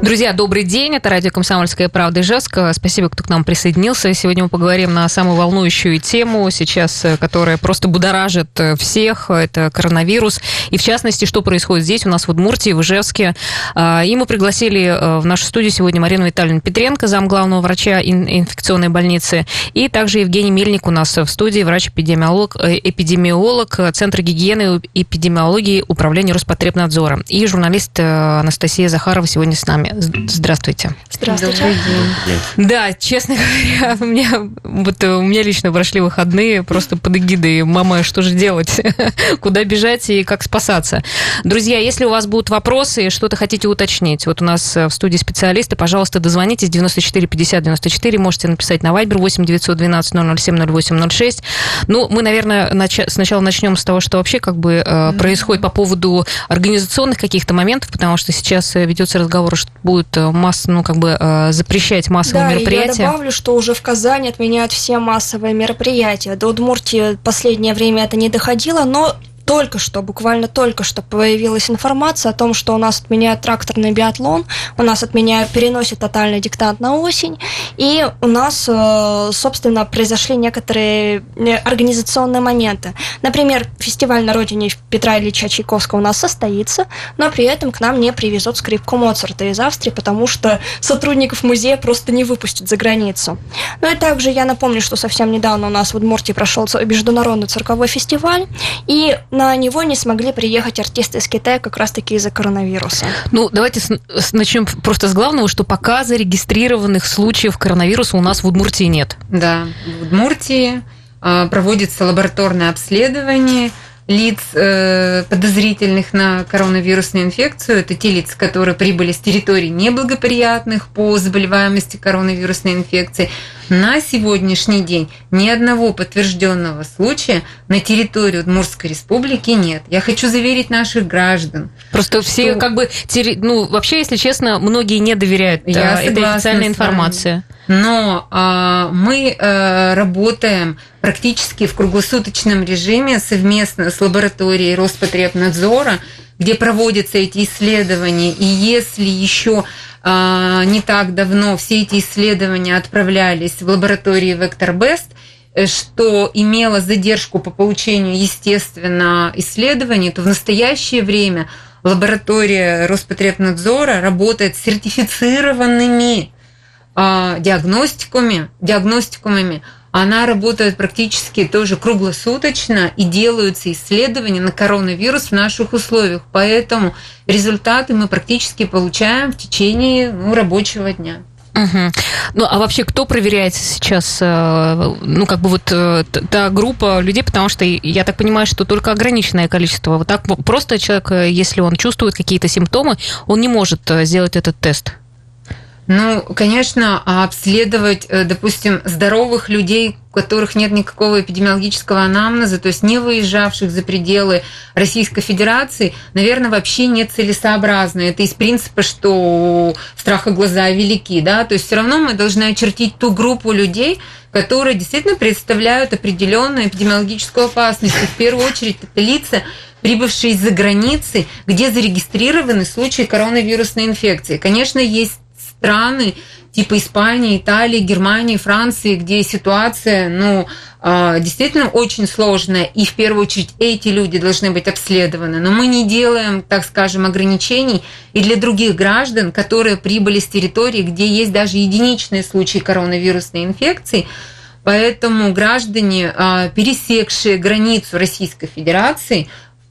Друзья, добрый день. Это радио «Комсомольская правда» Ижевск. Спасибо, кто к нам присоединился. Сегодня мы поговорим на самую волнующую тему сейчас, э, которая просто будоражит э, всех. Это коронавирус. И в частности, что происходит здесь у нас в Удмуртии, в Ижевске. А, и мы пригласили э, в нашу студию сегодня Марину Витальевну Петренко, зам главного врача инфекционной больницы. И также Евгений Мельник у нас в студии, врач-эпидемиолог, эпидемиолог Центра гигиены и эпидемиологии Управления Роспотребнадзора. И журналист Анастасия Захарова сегодня с нами. Здравствуйте. Здравствуйте. Да, честно говоря, у меня, вот, у меня лично прошли выходные просто под эгидой «Мама, что же делать? Куда бежать и как спасаться?» Друзья, если у вас будут вопросы, что-то хотите уточнить, вот у нас в студии специалисты, пожалуйста, дозвонитесь 94 50 94, можете написать на Viber 8 912 007 08 06. Ну, мы, наверное, нач... сначала начнем с того, что вообще как бы mm-hmm. происходит по поводу организационных каких-то моментов, потому что сейчас ведется разговор, что будет э, масс, ну, как бы э, запрещать массовые да, мероприятия. я добавлю, что уже в Казани отменяют все массовые мероприятия. До Удмуртии последнее время это не доходило, но только что, буквально только что появилась информация о том, что у нас отменяют тракторный биатлон, у нас отменяют, переносят тотальный диктант на осень, и у нас, э, собственно, произошли некоторые э, организационные моменты. Например, фестиваль на родине Петра Ильича Чайковского у нас состоится, но при этом к нам не привезут скрипку Моцарта из Австрии, потому что сотрудников музея просто не выпустят за границу. Ну и также я напомню, что совсем недавно у нас в Удмуртии прошел международный цирковой фестиваль, и на него не смогли приехать артисты из Китая как раз-таки из-за коронавируса. Ну, давайте с, с, начнем просто с главного, что пока зарегистрированных случаев коронавируса у нас в Удмуртии нет. Да, в Удмуртии э, проводится лабораторное обследование – лиц, э, подозрительных на коронавирусную инфекцию. Это те лица, которые прибыли с территорий неблагоприятных по заболеваемости коронавирусной инфекции. На сегодняшний день ни одного подтвержденного случая на территории Удмуртской республики нет. Я хочу заверить наших граждан. Просто что... все как бы, ну, вообще, если честно, многие не доверяют Я э, этой официальной информации. Но а, мы а, работаем практически в круглосуточном режиме совместно с лабораторией Роспотребнадзора, где проводятся эти исследования. И если еще а, не так давно все эти исследования отправлялись в лаборатории VectorBest, э, что имело задержку по получению, естественно, исследований, то в настоящее время лаборатория Роспотребнадзора работает с сертифицированными диагностиками, диагностикумами, она работает практически тоже круглосуточно и делаются исследования на коронавирус в наших условиях. Поэтому результаты мы практически получаем в течение ну, рабочего дня. Угу. Ну, а вообще, кто проверяет сейчас, э, ну, как бы вот э, та группа людей, потому что я так понимаю, что только ограниченное количество. Вот так просто человек, э, если он чувствует какие-то симптомы, он не может сделать этот тест. Ну, конечно, обследовать, э, допустим, здоровых людей, у которых нет никакого эпидемиологического анамнеза, то есть не выезжавших за пределы Российской Федерации, наверное, вообще не целесообразно. Это из принципа, что страха глаза велики, да, то есть все равно мы должны очертить ту группу людей, которые действительно представляют определенную эпидемиологическую опасность. И в первую очередь это лица, прибывшие из-за границы, где зарегистрированы случаи коронавирусной инфекции. Конечно, есть страны типа Испании, Италии, Германии, Франции, где ситуация, ну, а, действительно очень сложная, и в первую очередь эти люди должны быть обследованы. Но мы не делаем, так скажем, ограничений и для других граждан, которые прибыли с территории, где есть даже единичные случаи коронавирусной инфекции. Поэтому граждане, а, пересекшие границу Российской Федерации,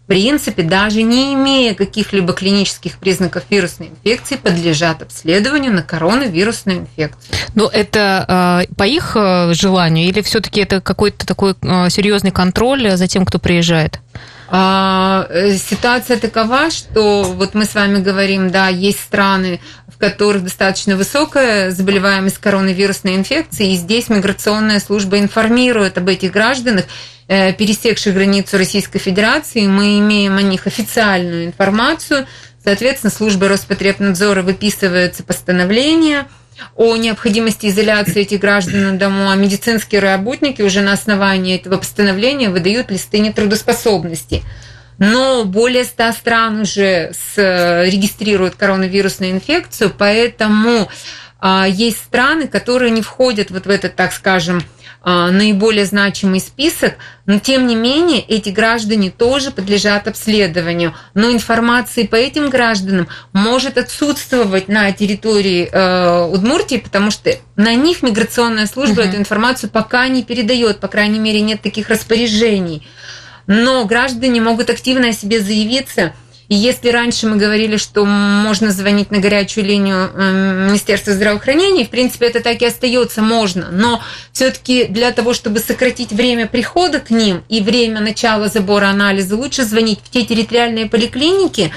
принципе, даже не имея каких-либо клинических признаков вирусной инфекции, подлежат обследованию на коронавирусную инфекцию. Но это э, по их э, желанию или все-таки это какой-то такой э, серьезный контроль за тем, кто приезжает? А, э, ситуация такова, что вот мы с вами говорим, да, есть страны, в которых достаточно высокая заболеваемость коронавирусной инфекции, и здесь миграционная служба информирует об этих гражданах, пересекших границу Российской Федерации, мы имеем о них официальную информацию. Соответственно, служба Роспотребнадзора выписывается постановление о необходимости изоляции этих граждан дому, а медицинские работники уже на основании этого постановления выдают листы нетрудоспособности. но более 100 стран уже с, регистрируют коронавирусную инфекцию, поэтому а, есть страны, которые не входят вот в этот, так скажем, наиболее значимый список, но тем не менее эти граждане тоже подлежат обследованию. Но информации по этим гражданам может отсутствовать на территории э, Удмуртии, потому что на них миграционная служба uh-huh. эту информацию пока не передает, по крайней мере нет таких распоряжений. Но граждане могут активно о себе заявиться – и если раньше мы говорили, что можно звонить на горячую линию эм, Министерства здравоохранения, в принципе, это так и остается, можно. Но все-таки для того, чтобы сократить время прихода к ним и время начала забора анализа, лучше звонить в те территориальные поликлиники,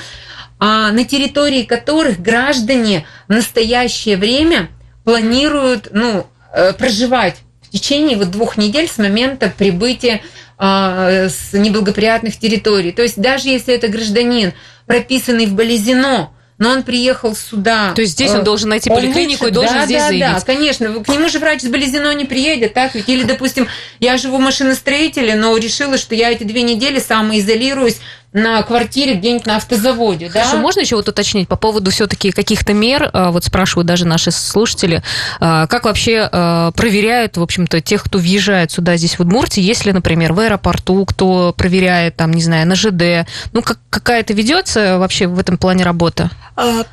а, на территории которых граждане в настоящее время планируют ну, э, проживать в течение вот двух недель с момента прибытия с неблагоприятных территорий. То есть даже если это гражданин, прописанный в Болезино, но он приехал сюда. То есть здесь он э, должен найти поликлинику лучше, и должен да, здесь да, заявить. Да, конечно. К нему же врач с Болезино не приедет, так ведь? Или, допустим, я живу в машиностроителе, но решила, что я эти две недели самоизолируюсь на квартире где-нибудь на автозаводе. Хорошо, да? можно еще вот уточнить по поводу все-таки каких-то мер, а, вот спрашивают даже наши слушатели, а, как вообще а, проверяют, в общем-то, тех, кто въезжает сюда, здесь в Удмуртии, если, например, в аэропорту, кто проверяет, там, не знаю, на ЖД, ну, как, какая-то ведется вообще в этом плане работа?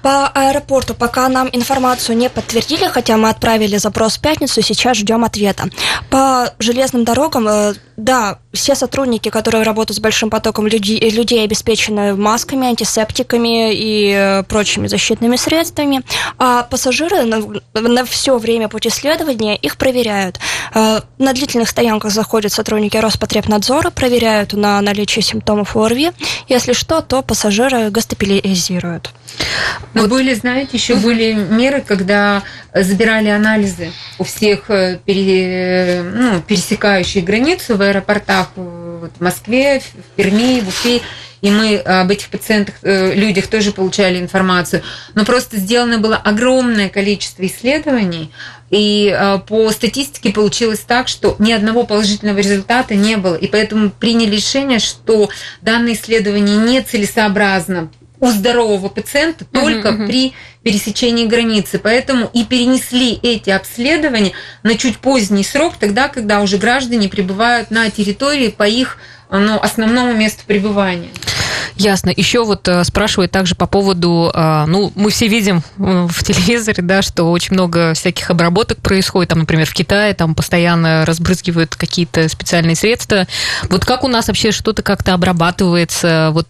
По аэропорту пока нам информацию не подтвердили, хотя мы отправили запрос в пятницу, сейчас ждем ответа. По железным дорогам, э, да, все сотрудники, которые работают с большим потоком людей, людей обеспечены масками, антисептиками и э, прочими защитными средствами, а пассажиры на, на все время пути следования их проверяют. Э, на длительных стоянках заходят сотрудники Роспотребнадзора, проверяют на наличие симптомов ОРВИ. Если что, то пассажиры госпитализируют. Но вот. были, знаете, еще были меры, когда забирали анализы у всех э, пере, ну, пересекающих границу в аэропортах вот, в Москве, в Перми, в Уфе. И мы об этих пациентах, э, людях тоже получали информацию. Но просто сделано было огромное количество исследований, и э, по статистике получилось так, что ни одного положительного результата не было. И поэтому приняли решение, что данное исследование нецелесообразно у здорового пациента только uh-huh. при пересечении границы. Поэтому и перенесли эти обследования на чуть поздний срок, тогда, когда уже граждане прибывают на территории по их ну, основному месту пребывания. Ясно. Еще вот э, спрашивают также по поводу, э, ну, мы все видим э, в телевизоре, да, что очень много всяких обработок происходит, там, например, в Китае, там постоянно разбрызгивают какие-то специальные средства. Вот как у нас вообще что-то как-то обрабатывается? Вот,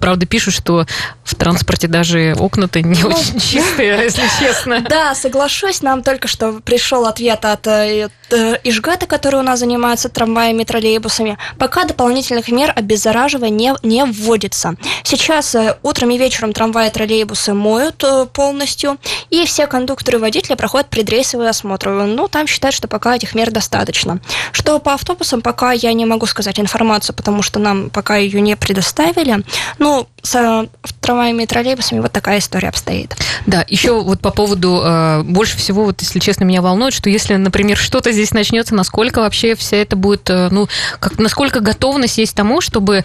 правда, пишут, что в транспорте даже окна-то не ну, очень чистые, если честно. Да, соглашусь, нам только что пришел ответ от Ижгата, который у нас занимается трамваями и троллейбусами. Пока дополнительных мер обеззараживания не, не вводится трасса. Сейчас э, утром и вечером трамваи и троллейбусы моют э, полностью, и все кондукторы и водители проходят предрейсовый осмотр. Ну, там считают, что пока этих мер достаточно. Что по автобусам, пока я не могу сказать информацию, потому что нам пока ее не предоставили. Ну, с э, трамваями и троллейбусами вот такая история обстоит. Да, еще вот по поводу, больше всего, вот если честно, меня волнует, что если, например, что-то здесь начнется, насколько вообще вся это будет, ну, как, насколько готовность есть тому, чтобы,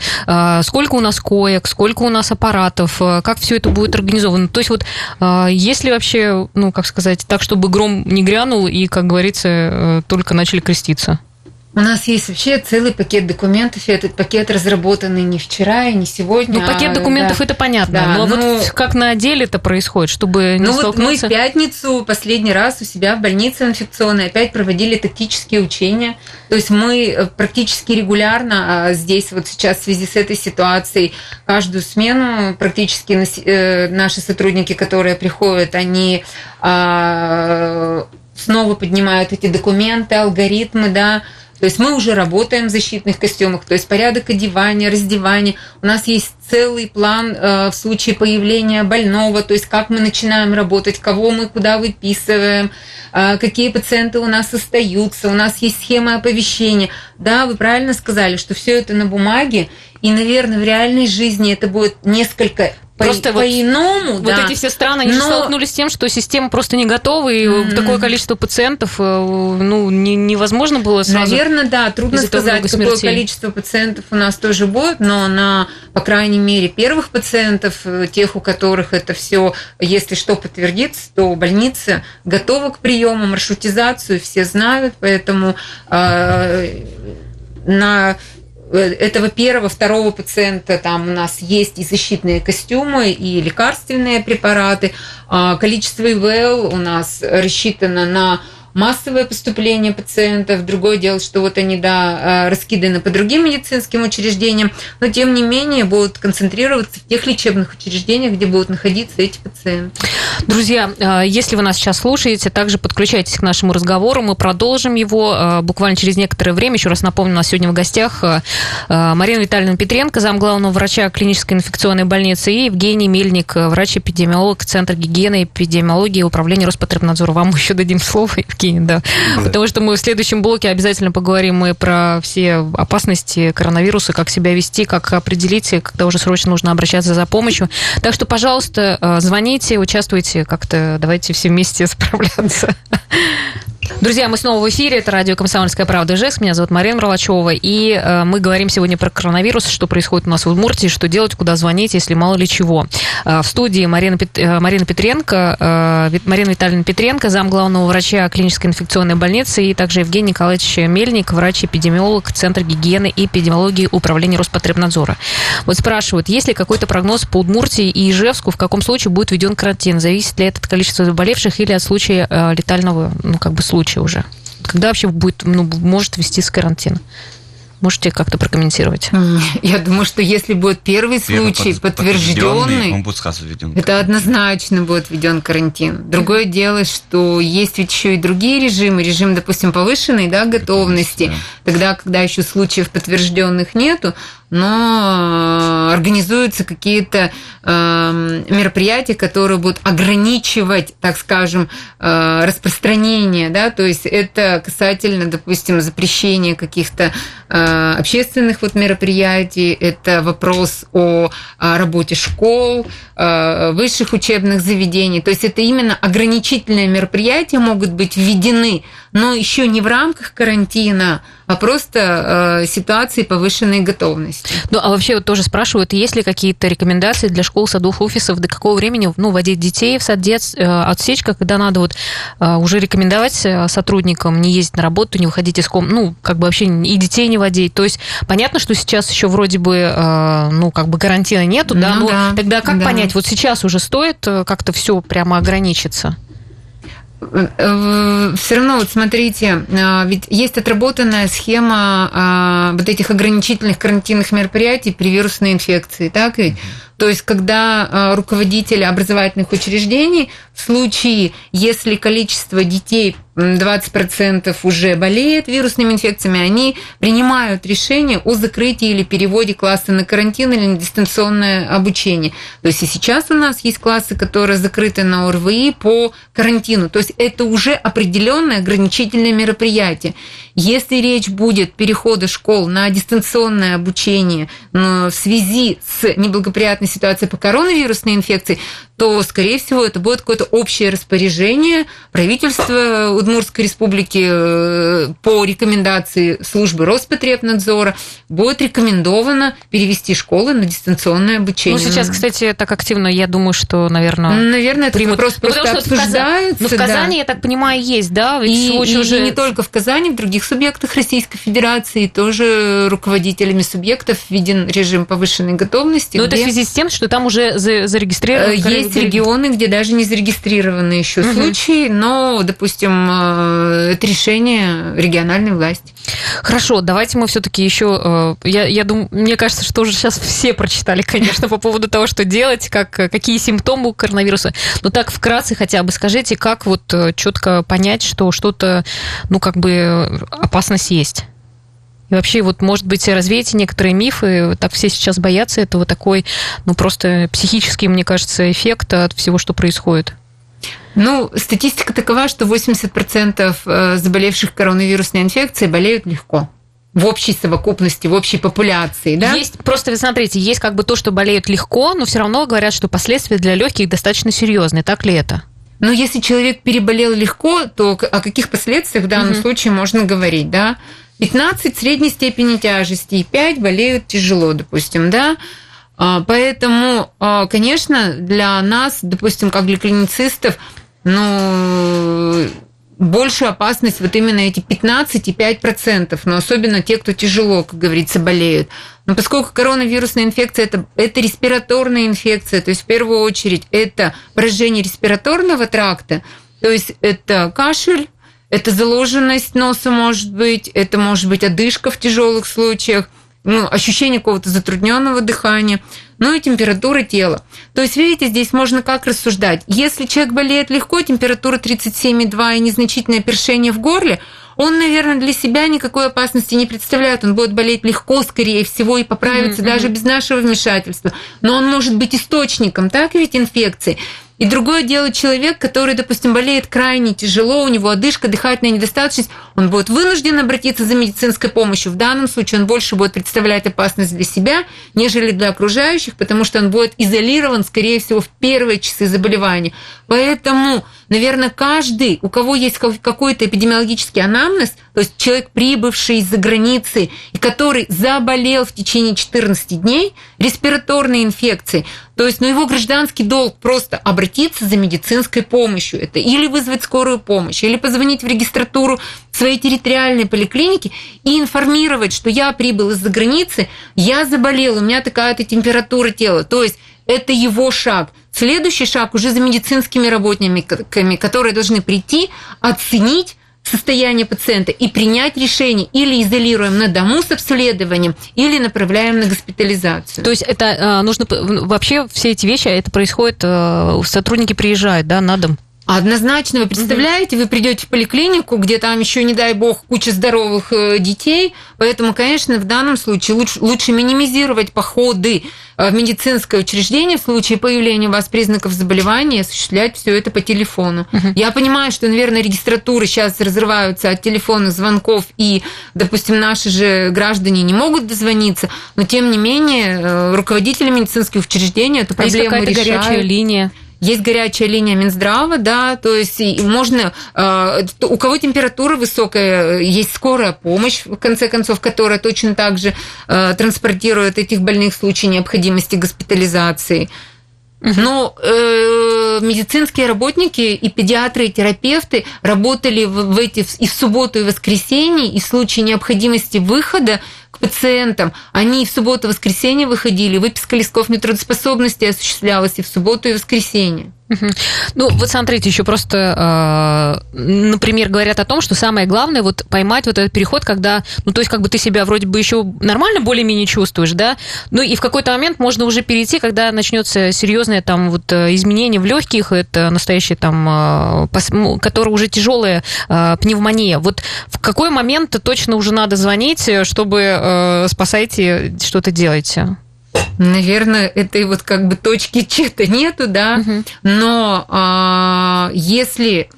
сколько у нас коек, сколько у нас аппаратов, э, как все это будет организовано. То есть вот э, если вообще, ну, как сказать, так, чтобы гром не грянул и, как говорится, э, только начали креститься? У нас есть вообще целый пакет документов, и этот пакет разработанный не вчера и не сегодня. Ну, пакет а, документов да. это понятно, да, но, но вот ну, как на деле это происходит, чтобы не ну, столкнуться? Вот мы в пятницу последний раз у себя в больнице инфекционной опять проводили тактические учения. То есть мы э, практически регулярно а, здесь вот сейчас в связи с этой ситуацией каждую смену практически э, наши сотрудники, которые приходят, они а, снова поднимают эти документы, алгоритмы, да, то есть мы уже работаем в защитных костюмах, то есть порядок одевания, раздевания. У нас есть целый план э, в случае появления больного, то есть как мы начинаем работать, кого мы куда выписываем, э, какие пациенты у нас остаются, у нас есть схема оповещения. Да, вы правильно сказали, что все это на бумаге, и, наверное, в реальной жизни это будет несколько Просто по, вот, по-иному, вот да. эти все страны, они Но... столкнулись с тем, что система просто не готова, и mm-hmm. такое количество пациентов, ну, не, невозможно было сразу. Наверное, да, трудно сказать, какое количество пациентов у нас тоже будет, но на, по крайней мере, первых пациентов, тех, у которых это все, если что подтвердится, то больница готова к приему, маршрутизацию все знают, поэтому э, на этого первого, второго пациента там у нас есть и защитные костюмы, и лекарственные препараты. А количество ИВЛ у нас рассчитано на массовое поступление пациентов. Другое дело, что вот они, да, э, раскиданы по другим медицинским учреждениям, но тем не менее будут концентрироваться в тех лечебных учреждениях, где будут находиться эти пациенты. Друзья, э, если вы нас сейчас слушаете, также подключайтесь к нашему разговору. Мы продолжим его э, буквально через некоторое время. Еще раз напомню, у нас сегодня в гостях Марина Витальевна Петренко, зам главного врача клинической инфекционной больницы, и Евгений Мельник, врач-эпидемиолог Центра гигиены и эпидемиологии Управления Роспотребнадзора. Вам еще дадим слово, Евгений закинет, да. да. Потому что мы в следующем блоке обязательно поговорим мы про все опасности коронавируса, как себя вести, как определить, когда уже срочно нужно обращаться за помощью. Так что, пожалуйста, э, звоните, участвуйте как-то, давайте все вместе справляться. Друзья, мы снова в эфире. Это радио «Комсомольская правда» Ижевск. Меня зовут Марина Мролачева. И э, мы говорим сегодня про коронавирус, что происходит у нас в Удмуртии, что делать, куда звонить, если мало ли чего. Э, в студии Марина, Пет... Э, Марина Петренко, э, Марина Витальевна Петренко, зам главного врача клинической инфекционной больницы, и также Евгений Николаевич Мельник, врач-эпидемиолог Центра гигиены и эпидемиологии Управления Роспотребнадзора. Вот спрашивают, есть ли какой-то прогноз по Удмуртии и Ижевску, в каком случае будет введен карантин? Зависит ли это от количества заболевших или от случая э, летального, ну, как бы, случая уже? Когда вообще будет, ну, может ввести с карантина? Можете как-то прокомментировать? Я думаю, что если будет первый случай подтвержденный, он будет сразу введен. Это однозначно будет введен карантин. Другое дело, что есть ведь еще и другие режимы, режим, допустим, повышенной да, готовности. Тогда, когда еще случаев подтвержденных нету, но э, организуются какие-то э, мероприятия, которые будут ограничивать, так скажем, э, распространение, да, то есть это касательно, допустим, запрещения каких-то э, общественных вот мероприятий, это вопрос о, работе школ, высших учебных заведений, то есть это именно ограничительные мероприятия могут быть введены, но еще не в рамках карантина, а просто э, ситуации повышенной готовности. Ну, а вообще вот тоже спрашивают, есть ли какие-то рекомендации для школ, садов, офисов, до какого времени ну, водить детей в сад дет, э, отсечка, когда надо вот э, уже рекомендовать э, сотрудникам не ездить на работу, не выходить из ком, ну, как бы вообще и детей не водить. То есть понятно, что сейчас еще вроде бы, э, ну, как бы карантина нету, да, ну, но да, тогда как да. понять, вот сейчас уже стоит э, как-то все прямо ограничиться? Э, все равно, вот смотрите, а, ведь есть отработанная схема а, вот этих ограничительных карантинных мероприятий при вирусной инфекции, так ведь? То есть, когда руководители образовательных учреждений в случае, если количество детей 20% уже болеет вирусными инфекциями, они принимают решение о закрытии или переводе класса на карантин или на дистанционное обучение. То есть и сейчас у нас есть классы, которые закрыты на ОРВИ по карантину. То есть это уже определенное ограничительное мероприятие. Если речь будет перехода школ на дистанционное обучение в связи с неблагоприятной ситуацией по коронавирусной инфекции, то, скорее всего, это будет какое-то общее распоряжение правительства Удмуртской республики э, по рекомендации службы Роспотребнадзора будет рекомендовано перевести школы на дистанционное обучение. Ну, сейчас, кстати, так активно, я думаю, что, наверное... Наверное, это примут. вопрос ну, просто ну, обсуждается. Но в Казани, да. я так понимаю, есть, да? Ведь и, и, уже... не только в Казани, в других субъектах Российской Федерации тоже руководителями субъектов введен режим повышенной готовности. Но где... это в связи с тем, что там уже зарегистрировано... Э, есть регионы, где даже не зарегистрированы еще угу. случаи, но, допустим, э, это решение региональной власти. Хорошо, давайте мы все-таки еще, э, я, я думаю, мне кажется, что уже сейчас все прочитали, конечно, по поводу того, что делать, как, какие симптомы у коронавируса. Но так вкратце хотя бы скажите, как вот э, четко понять, что что-то, ну, как бы опасность есть? И вообще, вот, может быть, развеете некоторые мифы, так все сейчас боятся этого, такой, ну, просто психический, мне кажется, эффект от всего, что происходит. Ну, статистика такова, что 80% э, заболевших коронавирусной инфекцией болеют легко. в общей совокупности, в общей популяции, да? Есть, просто вы смотрите, есть как бы то, что болеют легко, но все равно говорят, что последствия для легких достаточно серьезные. Так ли это? Но если человек переболел легко, то о каких последствиях в данном угу. случае можно говорить, да? 15 средней степени тяжести и 5 болеют тяжело, допустим, да? А, поэтому, а, конечно, для нас, допустим, как для клиницистов, ну, большую опасность вот именно эти 15,5%, но особенно те, кто тяжело, как говорится, болеют. Но поскольку коронавирусная инфекция это, это респираторная инфекция, то есть в первую очередь это поражение респираторного тракта, то есть это кашель, это заложенность носа может быть, это может быть одышка в тяжелых случаях, ну, ощущение какого-то затрудненного дыхания, ну и температура тела. То есть, видите, здесь можно как рассуждать. Если человек болеет легко, температура 37,2 и незначительное першение в горле, он, наверное, для себя никакой опасности не представляет. Он будет болеть легко, скорее всего, и поправиться mm-hmm. даже без нашего вмешательства. Но он может быть источником, так ведь, инфекции. И другое дело человек, который, допустим, болеет крайне тяжело, у него одышка, дыхательная недостаточность, он будет вынужден обратиться за медицинской помощью. В данном случае он больше будет представлять опасность для себя, нежели для окружающих, потому что он будет изолирован, скорее всего, в первые часы заболевания. Поэтому, наверное, каждый, у кого есть какой-то эпидемиологический анамнез, то есть человек, прибывший из-за границы и который заболел в течение 14 дней респираторной инфекцией, то есть, ну, его гражданский долг просто обратиться за медицинской помощью. Это или вызвать скорую помощь, или позвонить в регистратуру своей территориальной поликлиники и информировать, что я прибыл из-за границы, я заболел, у меня такая-то температура тела. То есть, это его шаг. Следующий шаг уже за медицинскими работниками, которые должны прийти, оценить состояние пациента и принять решение или изолируем на дому с обследованием, или направляем на госпитализацию. То есть это а, нужно вообще все эти вещи, это происходит, э, сотрудники приезжают, да, на дом? Однозначно, вы представляете, вы придете в поликлинику, где там еще, не дай бог, куча здоровых э, детей, поэтому, конечно, в данном случае лучше, лучше минимизировать походы э, в медицинское учреждение в случае появления у вас признаков заболевания, осуществлять все это по телефону. Угу. Я понимаю, что, наверное, регистратуры сейчас разрываются от телефонных звонков, и, допустим, наши же граждане не могут дозвониться, но, тем не менее, э, руководители медицинских учреждений эту проблему а есть решают. горячая линия? Есть горячая линия Минздрава, да, то есть можно, э, у кого температура высокая, есть скорая помощь, в конце концов, которая точно так же э, транспортирует этих больных в случае необходимости госпитализации. Но э, медицинские работники и педиатры, и терапевты работали в, в эти и в субботу, и в воскресенье, и в случае необходимости выхода пациентам. Они в субботу-воскресенье выходили, выписка листков нетрудоспособности осуществлялась и в субботу, и в воскресенье. Ну, вот смотрите, еще просто, а, например, говорят о том, что самое главное вот поймать вот этот переход, когда, ну, то есть как бы ты себя вроде бы еще нормально более-менее чувствуешь, да, ну и в какой-то момент можно уже перейти, когда начнется серьезное там вот э, изменение в легких, это настоящее там, а, ну, которое уже тяжелая а, пневмония. Вот в какой момент точно уже надо звонить, чтобы э, спасайте, что-то делаете? Наверное, этой вот как бы точки чета нету, да. Угу. Но а, если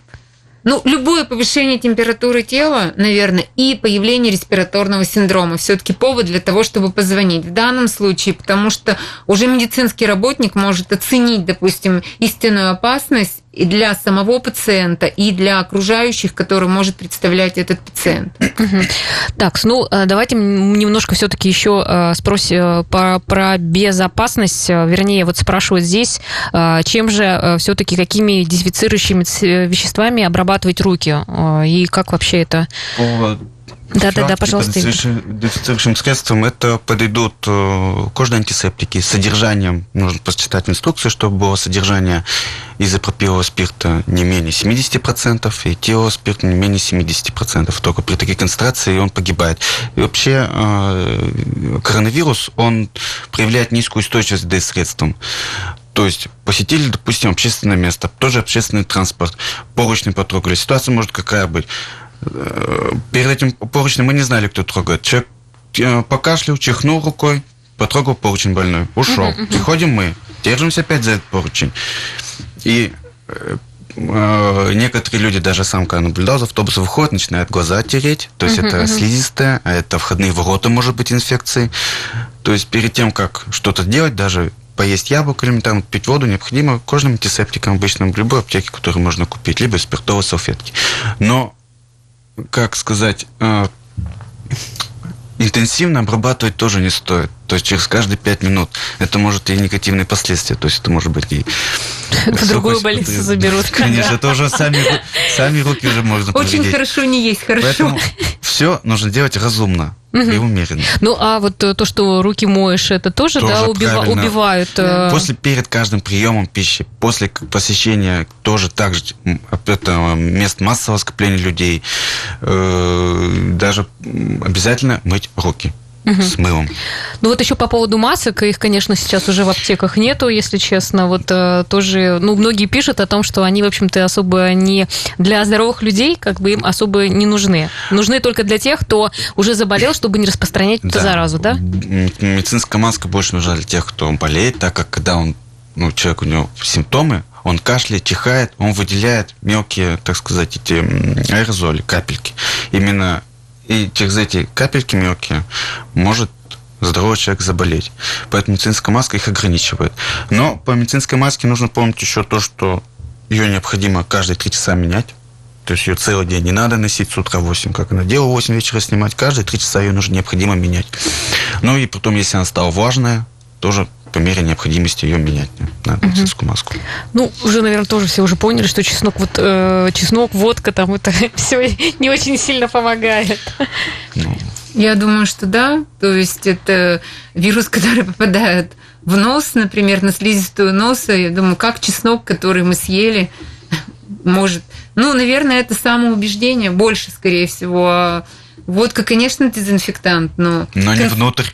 ну, любое повышение температуры тела, наверное, и появление респираторного синдрома все-таки повод для того, чтобы позвонить. В данном случае, потому что уже медицинский работник может оценить, допустим, истинную опасность и для самого пациента, и для окружающих, который может представлять этот пациент. Так, ну э, давайте немножко все-таки еще э, спросим про, про безопасность. Вернее, вот спрашивают здесь, э, чем же все-таки, какими дезинфицирующими веществами обрабатывать руки? И как вообще это? Да, да, да, пожалуйста. Дезинфицирующим средством это подойдут э, кожные антисептики с содержанием, нужно почитать инструкцию, чтобы было содержание изопропилового спирта не менее 70% и теоспирт не менее 70%. Только при таких концентрациях он погибает. И вообще э, коронавирус, он проявляет низкую устойчивость к средствам. То есть посетили, допустим, общественное место, тоже общественный транспорт, поручни потрогали. Ситуация может какая быть перед этим поручнем мы не знали, кто трогает. Человек э, покашлял, чихнул рукой, потрогал поручень больной, ушел. Uh-huh, uh-huh. Приходим мы, держимся опять за этот поручень. И э, э, некоторые люди, даже сам, когда наблюдал за автобусом, выходят, начинают глаза тереть. То есть uh-huh, это uh-huh. слизистая, а это входные ворота, может быть, инфекции. То есть перед тем, как что-то делать, даже поесть яблоко элементарно, пить воду, необходимо кожным антисептиком обычным в любой аптеке, которую можно купить, либо спиртовые салфетки. Но, как сказать, э, интенсивно обрабатывать тоже не стоит. То есть через каждые пять минут. Это может и негативные последствия. То есть это может быть и... В другую больницу заберут. Конечно, это уже сами, сами руки уже можно Очень хорошо не есть, хорошо. Поэтому все нужно делать разумно и умеренно. Ну, а вот э, то, что руки моешь, это тоже, тоже да, убива- убивают? Э... После, перед каждым приемом пищи, после посещения тоже так же это мест массового скопления людей, э, даже обязательно мыть руки угу. с мылом. Ну вот еще по поводу масок, их, конечно, сейчас уже в аптеках нету, если честно. Вот э, тоже, ну, многие пишут о том, что они, в общем-то, особо не для здоровых людей, как бы им особо не нужны. Нужны только для тех, кто уже заболел, чтобы не распространять да. эту заразу, да? Медицинская маска больше нужна для тех, кто болеет, так как когда он, ну, человек у него симптомы, он кашляет, чихает, он выделяет мелкие, так сказать, эти аэрозоли, капельки. Именно и через эти капельки мелкие может здоровый человек заболеть. Поэтому медицинская маска их ограничивает. Но по медицинской маске нужно помнить еще то, что ее необходимо каждые три часа менять. То есть ее целый день не надо носить с утра 8, как она делала 8 вечера снимать. Каждые три часа ее нужно необходимо менять. Ну и потом, если она стала влажная, тоже по мере необходимости ее менять на медицинскую маску. Ну, уже, наверное, тоже все уже поняли, что чеснок, вот, э, чеснок, водка, там это все не очень сильно помогает. Ну. Я думаю, что да. То есть это вирус, который попадает в нос, например, на слизистую носа. Я думаю, как чеснок, который мы съели, может... Ну, наверное, это самоубеждение больше, скорее всего. Водка, конечно, дезинфектант, но... Но не внутрь.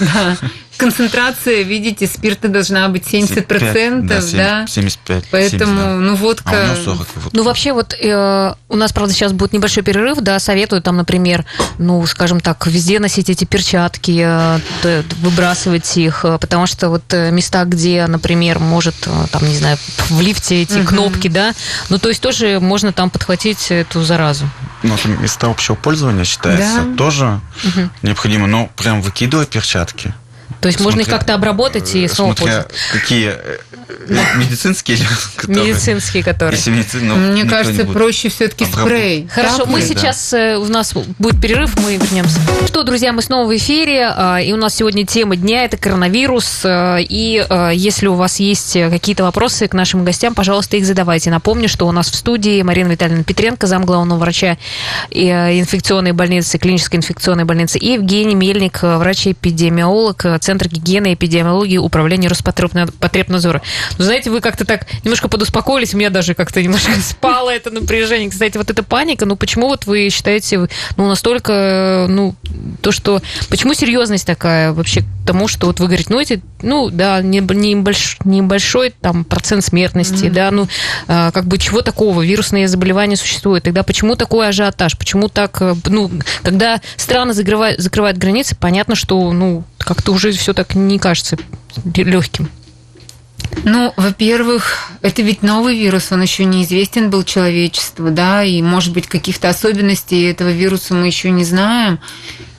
Да концентрация, видите, спирта должна быть 70%, 75, да, 70, да? 75. Поэтому, 70, да. ну, водка... А 40, вот. Ну, вообще, вот э, у нас, правда, сейчас будет небольшой перерыв, да, советую там, например, ну, скажем так, везде носить эти перчатки, э, выбрасывать их, э, потому что вот э, места, где, например, может, э, там, не знаю, в лифте эти угу. кнопки, да, ну, то есть тоже можно там подхватить эту заразу. Ну, места общего пользования считается да. тоже угу. необходимо, но прям выкидывать перчатки то есть смотря, можно их как-то обработать и снова смотря какие э, медицинские которые, Медицинские, которые. Если медицин, ну, Мне кажется, проще все-таки спрей. Хорошо, мы сейчас, э, у нас будет перерыв, мы вернемся. Что, друзья, мы снова в эфире, а, и у нас сегодня тема дня – это коронавирус. Э, и если у вас есть какие-то вопросы к нашим гостям, пожалуйста, их задавайте. Напомню, что у нас в студии Марина Витальевна Петренко, зам главного врача инфекционной больницы, клинической инфекционной больницы, и Евгений Мельник, врач-эпидемиолог, Центр гигиены и эпидемиологии Управления Роспотребнадзора. Но знаете, вы как-то так немножко подуспокоились, у меня даже как-то немножко спало это напряжение. Кстати, вот эта паника, ну почему вот вы считаете, ну настолько, ну, то, что... Почему серьезность такая вообще к тому, что вот вы говорите, ну эти, ну да, небольшой, небольшой там процент смертности, mm-hmm. да, ну а, как бы чего такого, вирусные заболевания существуют, тогда почему такой ажиотаж, почему так, э, ну, когда страны закрывают, закрывают границы, понятно, что, ну, как-то уже все так не кажется легким. Ну, во-первых, это ведь новый вирус, он еще неизвестен был человечеству, да, и, может быть, каких-то особенностей этого вируса мы еще не знаем.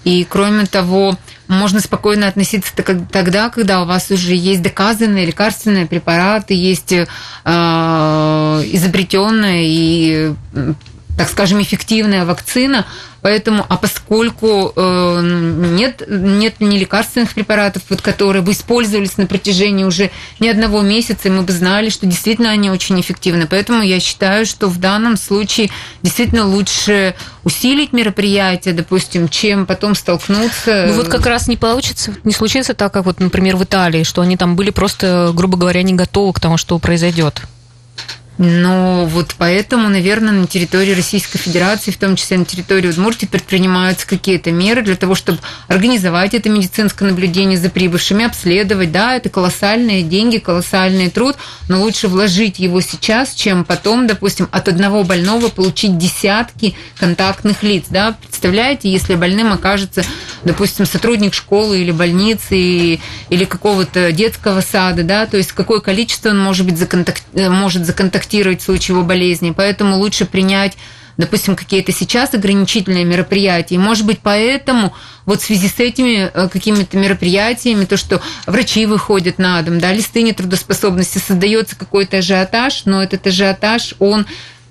И, кроме того, можно спокойно относиться тогда, когда у вас уже есть доказанные лекарственные препараты, есть э, изобретенная и, так скажем, эффективная вакцина, Поэтому, а поскольку э, нет, нет ни лекарственных препаратов, вот, которые бы использовались на протяжении уже не одного месяца, мы бы знали, что действительно они очень эффективны. Поэтому я считаю, что в данном случае действительно лучше усилить мероприятие, допустим, чем потом столкнуться. Ну вот как раз не получится, не случится так, как вот, например, в Италии, что они там были просто, грубо говоря, не готовы к тому, что произойдет. Но вот поэтому, наверное, на территории Российской Федерации, в том числе на территории Удмуртии, предпринимаются какие-то меры для того, чтобы организовать это медицинское наблюдение за прибывшими, обследовать. Да, это колоссальные деньги, колоссальный труд, но лучше вложить его сейчас, чем потом, допустим, от одного больного получить десятки контактных лиц. Да? представляете, если больным окажется, допустим, сотрудник школы или больницы или какого-то детского сада, да, то есть какое количество он может быть законтак... может законтактировать в случае его болезни. Поэтому лучше принять допустим, какие-то сейчас ограничительные мероприятия. Может быть, поэтому вот в связи с этими э, какими-то мероприятиями, то, что врачи выходят на дом, да, листы нетрудоспособности, создается какой-то ажиотаж, но этот ажиотаж, он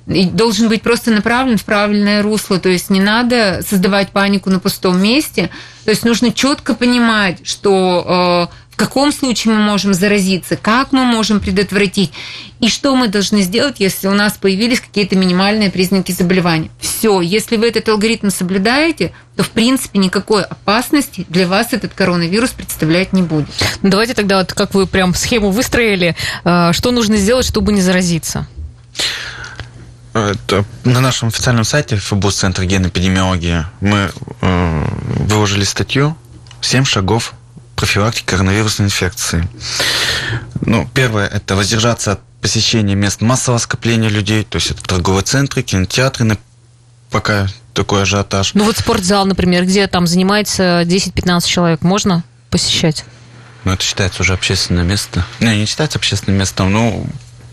должен быть просто направлен в правильное русло. То есть не надо создавать панику на пустом месте. То есть нужно четко понимать, что э, в каком случае мы можем заразиться, как мы можем предотвратить и что мы должны сделать, если у нас появились какие-то минимальные признаки заболевания. Все, если вы этот алгоритм соблюдаете, то в принципе никакой опасности для вас этот коронавирус представлять не будет. Ну, давайте тогда вот как вы прям схему выстроили, э, что нужно сделать, чтобы не заразиться? Это на нашем официальном сайте ФБУС Центр генэпидемиологии мы э, выложили статью «7 шагов профилактики коронавирусной инфекции. Ну, первое – это воздержаться от посещения мест массового скопления людей, то есть это торговые центры, кинотеатры, пока такой ажиотаж. Ну вот спортзал, например, где там занимается 10-15 человек, можно посещать? Ну, это считается уже общественное место. Не, не считается общественным местом, но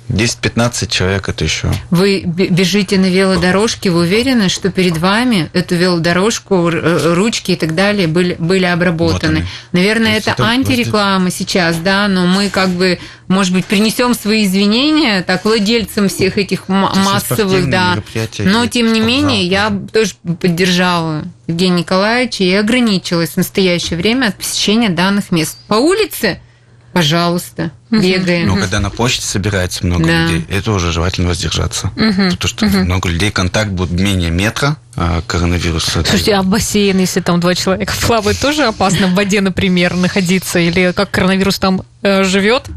10-15 человек это еще. Вы бежите на велодорожке, вы уверены, что перед вами эту велодорожку, э, ручки и так далее были, были обработаны? Вот Наверное, это, это антиреклама сейчас, да, но мы как бы, может быть, принесем свои извинения так владельцам всех этих массовых, да. Но тем не менее, я тоже поддержала Евгения Николаевича и ограничилась в настоящее время от посещения данных мест. По улице пожалуйста, бегаем. Но когда на почте собирается много да. людей, это уже желательно воздержаться. Угу. Потому что угу. много людей, контакт будет менее метра, а коронавирус... Слушайте, а бассейн, если там два человека плавают, тоже опасно в воде, например, находиться? Или как коронавирус там э, живет?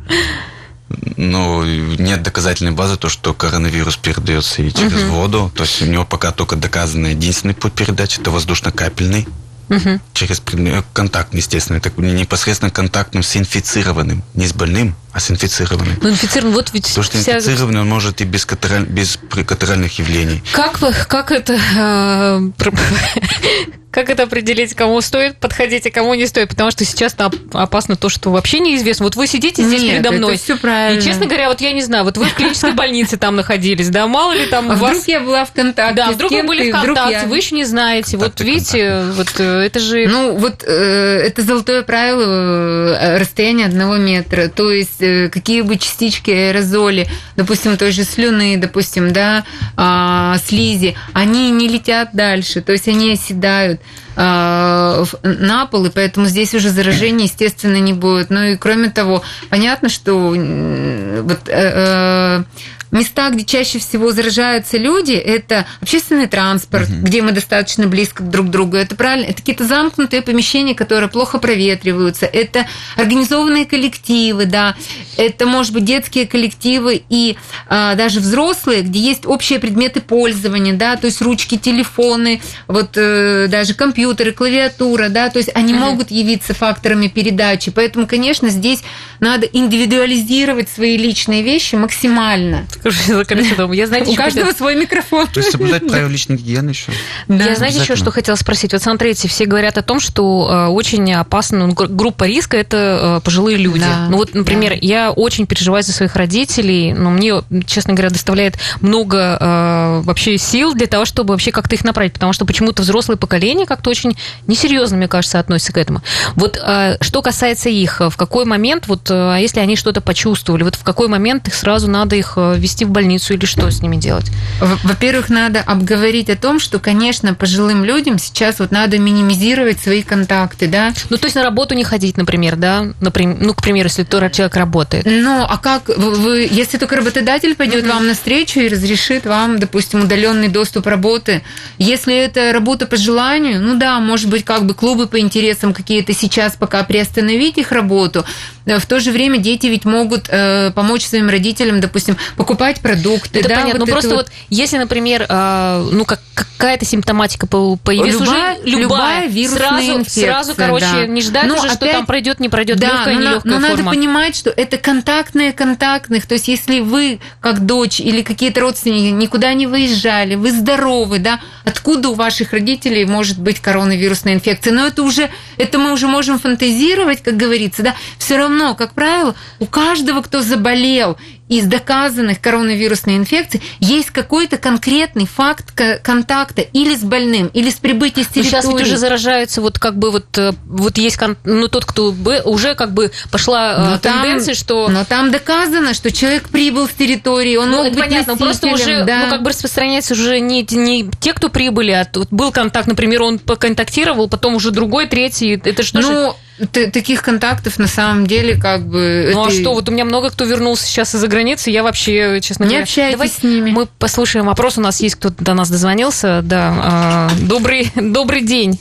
Ну, нет доказательной базы, то, что коронавирус передается и через угу. воду. То есть у него пока только доказан единственный путь передачи, это воздушно-капельный угу. через э, контакт, естественно, это непосредственно контактным с инфицированным, не с больным, а с инфицированным. Ну, инфицирован, вот ведь Потому что вся... инфицированный он может и без, катараль... без катаральных явлений. Как, вы, как это э, как это определить, кому стоит подходить, а кому не стоит? Потому что сейчас опасно то, что вообще неизвестно. Вот вы сидите здесь Нет, передо мной. Это все правильно. И, честно говоря, вот я не знаю, вот вы в клинической больнице там находились, да, мало ли там а у вас... вдруг я была в контакте Да, вдруг вы были в контакте, я... вы еще не знаете. Вот видите, вот э, это же... Ну, вот э, это золотое правило э, расстояния одного метра. То есть э, какие бы частички аэрозоли, допустим, той же слюны, допустим, да, э, слизи, они не летят дальше, то есть они оседают. Э, на пол, и поэтому здесь уже заражения, естественно, не будет. Ну и кроме того, понятно, что вот, э, э места, где чаще всего заражаются люди, это общественный транспорт, угу. где мы достаточно близко друг к другу. Это правильно. Это какие-то замкнутые помещения, которые плохо проветриваются. Это организованные коллективы, да. Это, может быть, детские коллективы и а, даже взрослые, где есть общие предметы пользования, да, то есть ручки, телефоны, вот э, даже компьютеры, клавиатура, да, то есть они угу. могут явиться факторами передачи. Поэтому, конечно, здесь надо индивидуализировать свои личные вещи максимально. Скажите, дома. Я, знаете, У каждого хотела... свой микрофон. То есть соблюдать правила личной гигиены еще. Да. Я, знаете, еще что хотела спросить. Вот смотрите, все говорят о том, что э, очень опасно, ну, группа риска – это э, пожилые люди. Да. Ну вот, например, да. я очень переживаю за своих родителей, но мне, честно говоря, доставляет много э, вообще сил для того, чтобы вообще как-то их направить, потому что почему-то взрослое поколение как-то очень несерьезно, мне кажется, относится к этому. Вот что касается их, в какой момент, вот, а если они что-то почувствовали, вот в какой момент их сразу надо их вести вести в больницу или что с ними делать? Во-первых, надо обговорить о том, что, конечно, пожилым людям сейчас вот надо минимизировать свои контакты, да. Ну, то есть на работу не ходить, например, да? Например, ну, к примеру, если тот человек работает. Ну, а как вы, если только работодатель пойдет mm-hmm. вам навстречу и разрешит вам, допустим, удаленный доступ работы, если это работа по желанию, ну да, может быть, как бы клубы по интересам какие-то сейчас пока приостановить их работу, в то же время дети ведь могут э, помочь своим родителям, допустим, покупать продукты. Это да, понятно. Вот ну, просто вот, вот если, например, э, ну, как, как какая-то симптоматика появилась любая, уже? Любая, любая вирусная сразу, инфекция. Сразу, короче, да. не ждать но уже, опять, что там пройдет, не пройдет, да, легкая, но, нелегкая но форма. надо понимать, что это контактные контактных. То есть, если вы, как дочь или какие-то родственники, никуда не выезжали, вы здоровы, да, откуда у ваших родителей может быть коронавирусная инфекция? Но это уже, это мы уже можем фантазировать, как говорится, да. Все равно, как правило, у каждого, кто заболел из доказанных коронавирусной инфекций есть какой-то конкретный факт контакта или с больным, или с прибытием с территории. Но сейчас ведь уже заражаются, вот как бы вот, э, вот есть, ну, тот, кто уже как бы пошла э, но тенденция, там, что... Но там доказано, что человек прибыл с территории, он ну, мог это быть понятно, просто уже, да. ну, как бы распространяется уже не, не те, кто прибыли, а тут был контакт, например, он поконтактировал, потом уже другой, третий, это что ну, же таких контактов на самом деле как бы... Ну это... а что, вот у меня много кто вернулся сейчас из-за границы, я вообще, честно не говоря... общайтесь Давай с ними. Мы послушаем вопрос, у нас есть кто-то до нас дозвонился, да. Добрый, добрый день.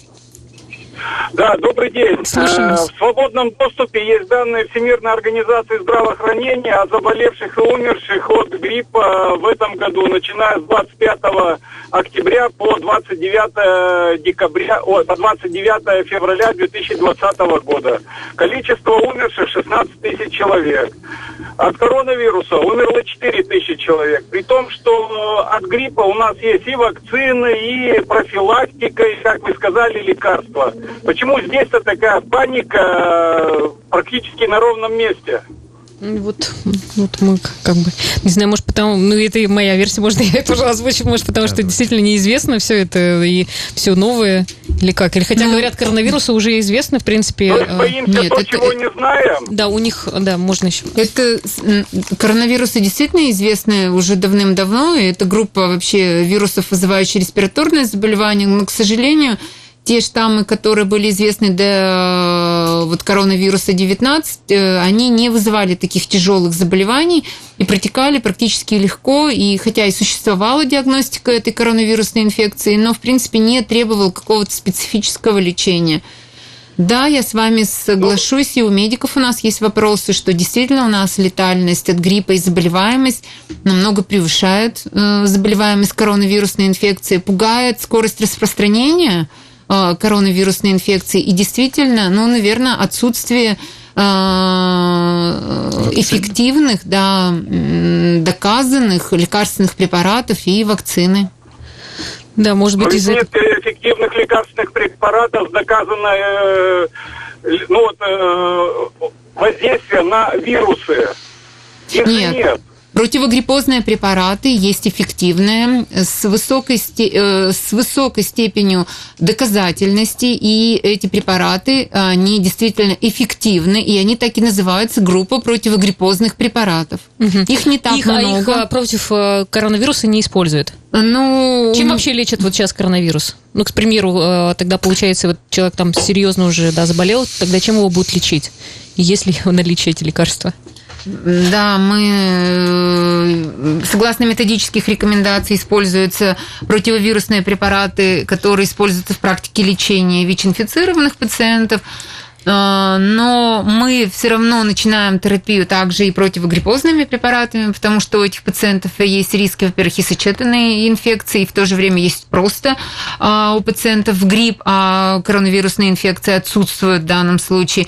Да, добрый день. Слушаем. В свободном доступе есть данные Всемирной организации здравоохранения о заболевших и умерших от гриппа в этом году, начиная с 25 октября по 29 декабря, о, по 29 февраля 2020 года. Количество умерших 16 тысяч человек. От коронавируса умерло 4 тысячи человек. При том, что от гриппа у нас есть и вакцины, и профилактика, и, как вы сказали, лекарства. Почему здесь-то такая паника э, практически на ровном месте? Вот, вот мы как бы, не знаю, может потому, ну это и моя версия, может я тоже озвучу, может потому что действительно неизвестно все это и все новое, или как, или хотя ну, говорят, коронавирусы уже известны, в принципе. То есть боимся нет, то, это, чего не знаем? Да, у них, да, можно еще. Это коронавирусы действительно известны уже давным-давно, и это группа вообще вирусов, вызывающих респираторные заболевания, но, к сожалению, те штаммы, которые были известны до э, вот, коронавируса 19, э, они не вызывали таких тяжелых заболеваний и протекали практически легко. И хотя и существовала диагностика этой коронавирусной инфекции, но, в принципе, не требовал какого-то специфического лечения. Да, я с вами соглашусь, и у медиков у нас есть вопросы, что действительно у нас летальность от гриппа и заболеваемость намного превышает э, заболеваемость коронавирусной инфекцией, пугает скорость распространения – коронавирусной инфекции. И действительно, ну, наверное, отсутствие э, эффективных, да, доказанных лекарственных препаратов и вакцины. Да, может быть, из-за... Нет эффективных лекарственных препаратов доказано э, ну, вот, э, воздействие на вирусы. Их нет. нет. Противогриппозные препараты есть эффективные с высокой, э, с высокой степенью доказательности, и эти препараты, они действительно эффективны, и они так и называются группа противогриппозных препаратов. Угу. Их не так их, много. А их э, против э, коронавируса не используют? Ну, Чем вообще лечат вот сейчас коронавирус? Ну, к примеру, тогда получается, вот человек там серьезно уже да, заболел, тогда чем его будут лечить? Есть ли наличие эти лекарства? Да, мы, э, согласно методических рекомендаций, используются противовирусные препараты, которые используются в практике лечения ВИЧ-инфицированных пациентов. Э, но мы все равно начинаем терапию также и противогриппозными препаратами, потому что у этих пациентов есть риски, во-первых, и сочетанной инфекции, и в то же время есть просто э, у пациентов грипп, а коронавирусная инфекция отсутствует в данном случае.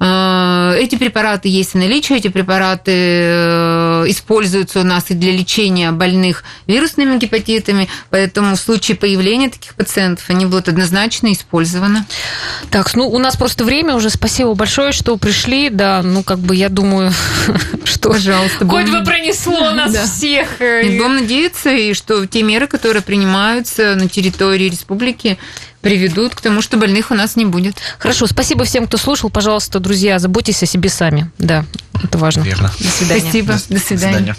Э, эти препараты есть в наличии, эти препараты э, используются у нас и для лечения больных вирусными гепатитами, поэтому в случае появления таких пациентов они будут однозначно использованы. Так, ну у нас просто время уже. Спасибо большое, что пришли. Да, ну как бы я думаю, что Пожалуйста, хоть бы пронесло нас да. всех. И будем надеяться, и что те меры, которые принимаются на территории республики, приведут к тому, что больных у нас не будет. Хорошо, спасибо всем, кто слушал. Пожалуйста, друзья, заботьтесь о себе сами. Да, это важно. Верно. До свидания. Спасибо. До, До свидания. До свидания.